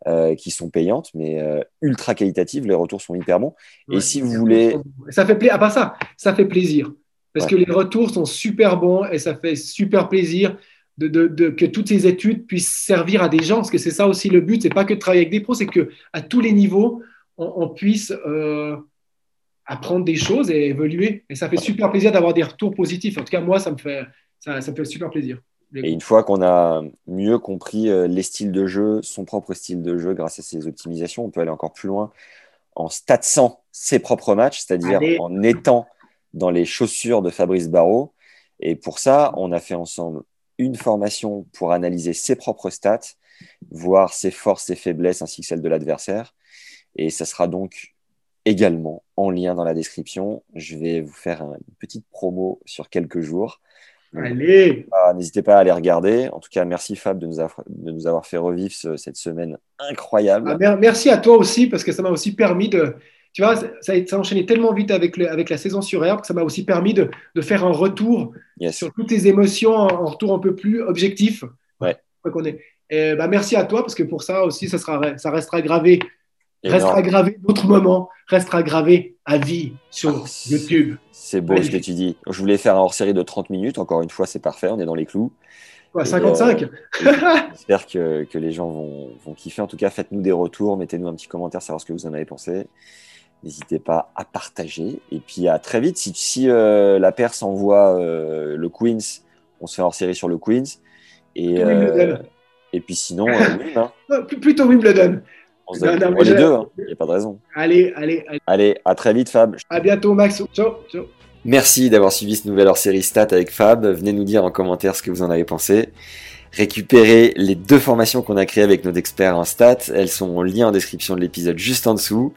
[SPEAKER 2] euh, qui sont payantes, mais euh, ultra qualitatives. Les retours sont hyper bons. Et si vous voulez,
[SPEAKER 3] Ça fait plaisir. À part ça, ça fait plaisir. Parce
[SPEAKER 2] Ouais.
[SPEAKER 3] que les retours sont super bons et ça fait super plaisir de, de- de- que toutes ces études puissent servir à des gens. Parce que c'est ça aussi le but. C'est pas que de travailler avec des pros, c'est que à tous les niveaux, on, on puisse euh, apprendre des choses et évoluer. Et ça fait super plaisir d'avoir des retours positifs. En tout cas, moi, ça me fait, ça, ça me fait super plaisir.
[SPEAKER 2] Et une fois qu'on a mieux compris euh, les styles de jeu, son propre style de jeu grâce à ces optimisations, on peut aller encore plus loin en statsant ses propres matchs, c'est-à-dire en étant dans les chaussures de Fabrice Barrault. Et pour ça, on a fait ensemble une formation pour analyser ses propres stats, voir ses forces, ses faiblesses ainsi que celles de l'adversaire. Et ça sera donc également en lien dans la description. Je vais vous faire un- une petite promo sur quelques jours.
[SPEAKER 3] Allez,
[SPEAKER 2] N'hésitez pas à aller regarder. En tout cas, merci Fab de nous avoir, de nous avoir fait revivre ce- cette semaine incroyable.
[SPEAKER 3] Ah, mer- merci à toi aussi parce que ça m'a aussi permis de. Tu vois, ça, ça a enchaîné tellement vite avec, le- avec la saison sur herbe que ça m'a aussi permis de, de faire un retour
[SPEAKER 2] Yes.
[SPEAKER 3] sur toutes tes émotions, un un retour un peu plus objectif.
[SPEAKER 2] Ouais.
[SPEAKER 3] Qu'on est. Et, bah, merci à toi parce que pour ça aussi, ça, sera, ça restera gravé. Restera gravé d'autres moments, restera gravé à vie sur
[SPEAKER 2] Ah,
[SPEAKER 3] YouTube.
[SPEAKER 2] C'est beau ce que tu dis. Je voulais faire un hors-série de 30 minutes. Encore une fois, c'est parfait. On est dans les clous.
[SPEAKER 3] Quoi,
[SPEAKER 2] Et,
[SPEAKER 3] 55
[SPEAKER 2] Et J'espère que, que les gens vont, vont kiffer. En tout cas, faites-nous des retours. Mettez-nous un petit commentaire, savoir ce que vous en avez pensé. N'hésitez pas à partager. Et puis à très vite. Si, si euh, la Perse envoie euh, le Queens, on se fait hors série sur le Queens. Et,
[SPEAKER 3] Wimbledon.
[SPEAKER 2] et puis sinon, euh, oui, hein,
[SPEAKER 3] Euh, pl- Plutôt Wimbledon.
[SPEAKER 2] On se
[SPEAKER 3] Non,
[SPEAKER 2] donne
[SPEAKER 3] non,
[SPEAKER 2] pour
[SPEAKER 3] mais
[SPEAKER 2] les
[SPEAKER 3] j'ai-
[SPEAKER 2] deux. hein. Il n'y a pas de raison.
[SPEAKER 3] Allez, allez, allez.
[SPEAKER 2] Allez, à très vite, Fab.
[SPEAKER 3] À bientôt, Max. Ciao, ciao.
[SPEAKER 2] Merci d'avoir suivi ce nouvel hors-série Stat avec Fab. Venez nous dire en commentaire ce que vous en avez pensé. Récupérez les deux formations qu'on a créées avec nos experts en stats. Elles sont en lien en description de l'épisode juste en dessous.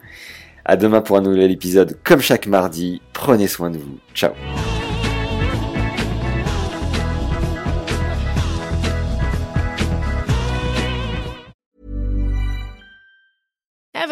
[SPEAKER 2] À demain pour un nouvel épisode comme chaque mardi. Prenez soin de vous. Ciao.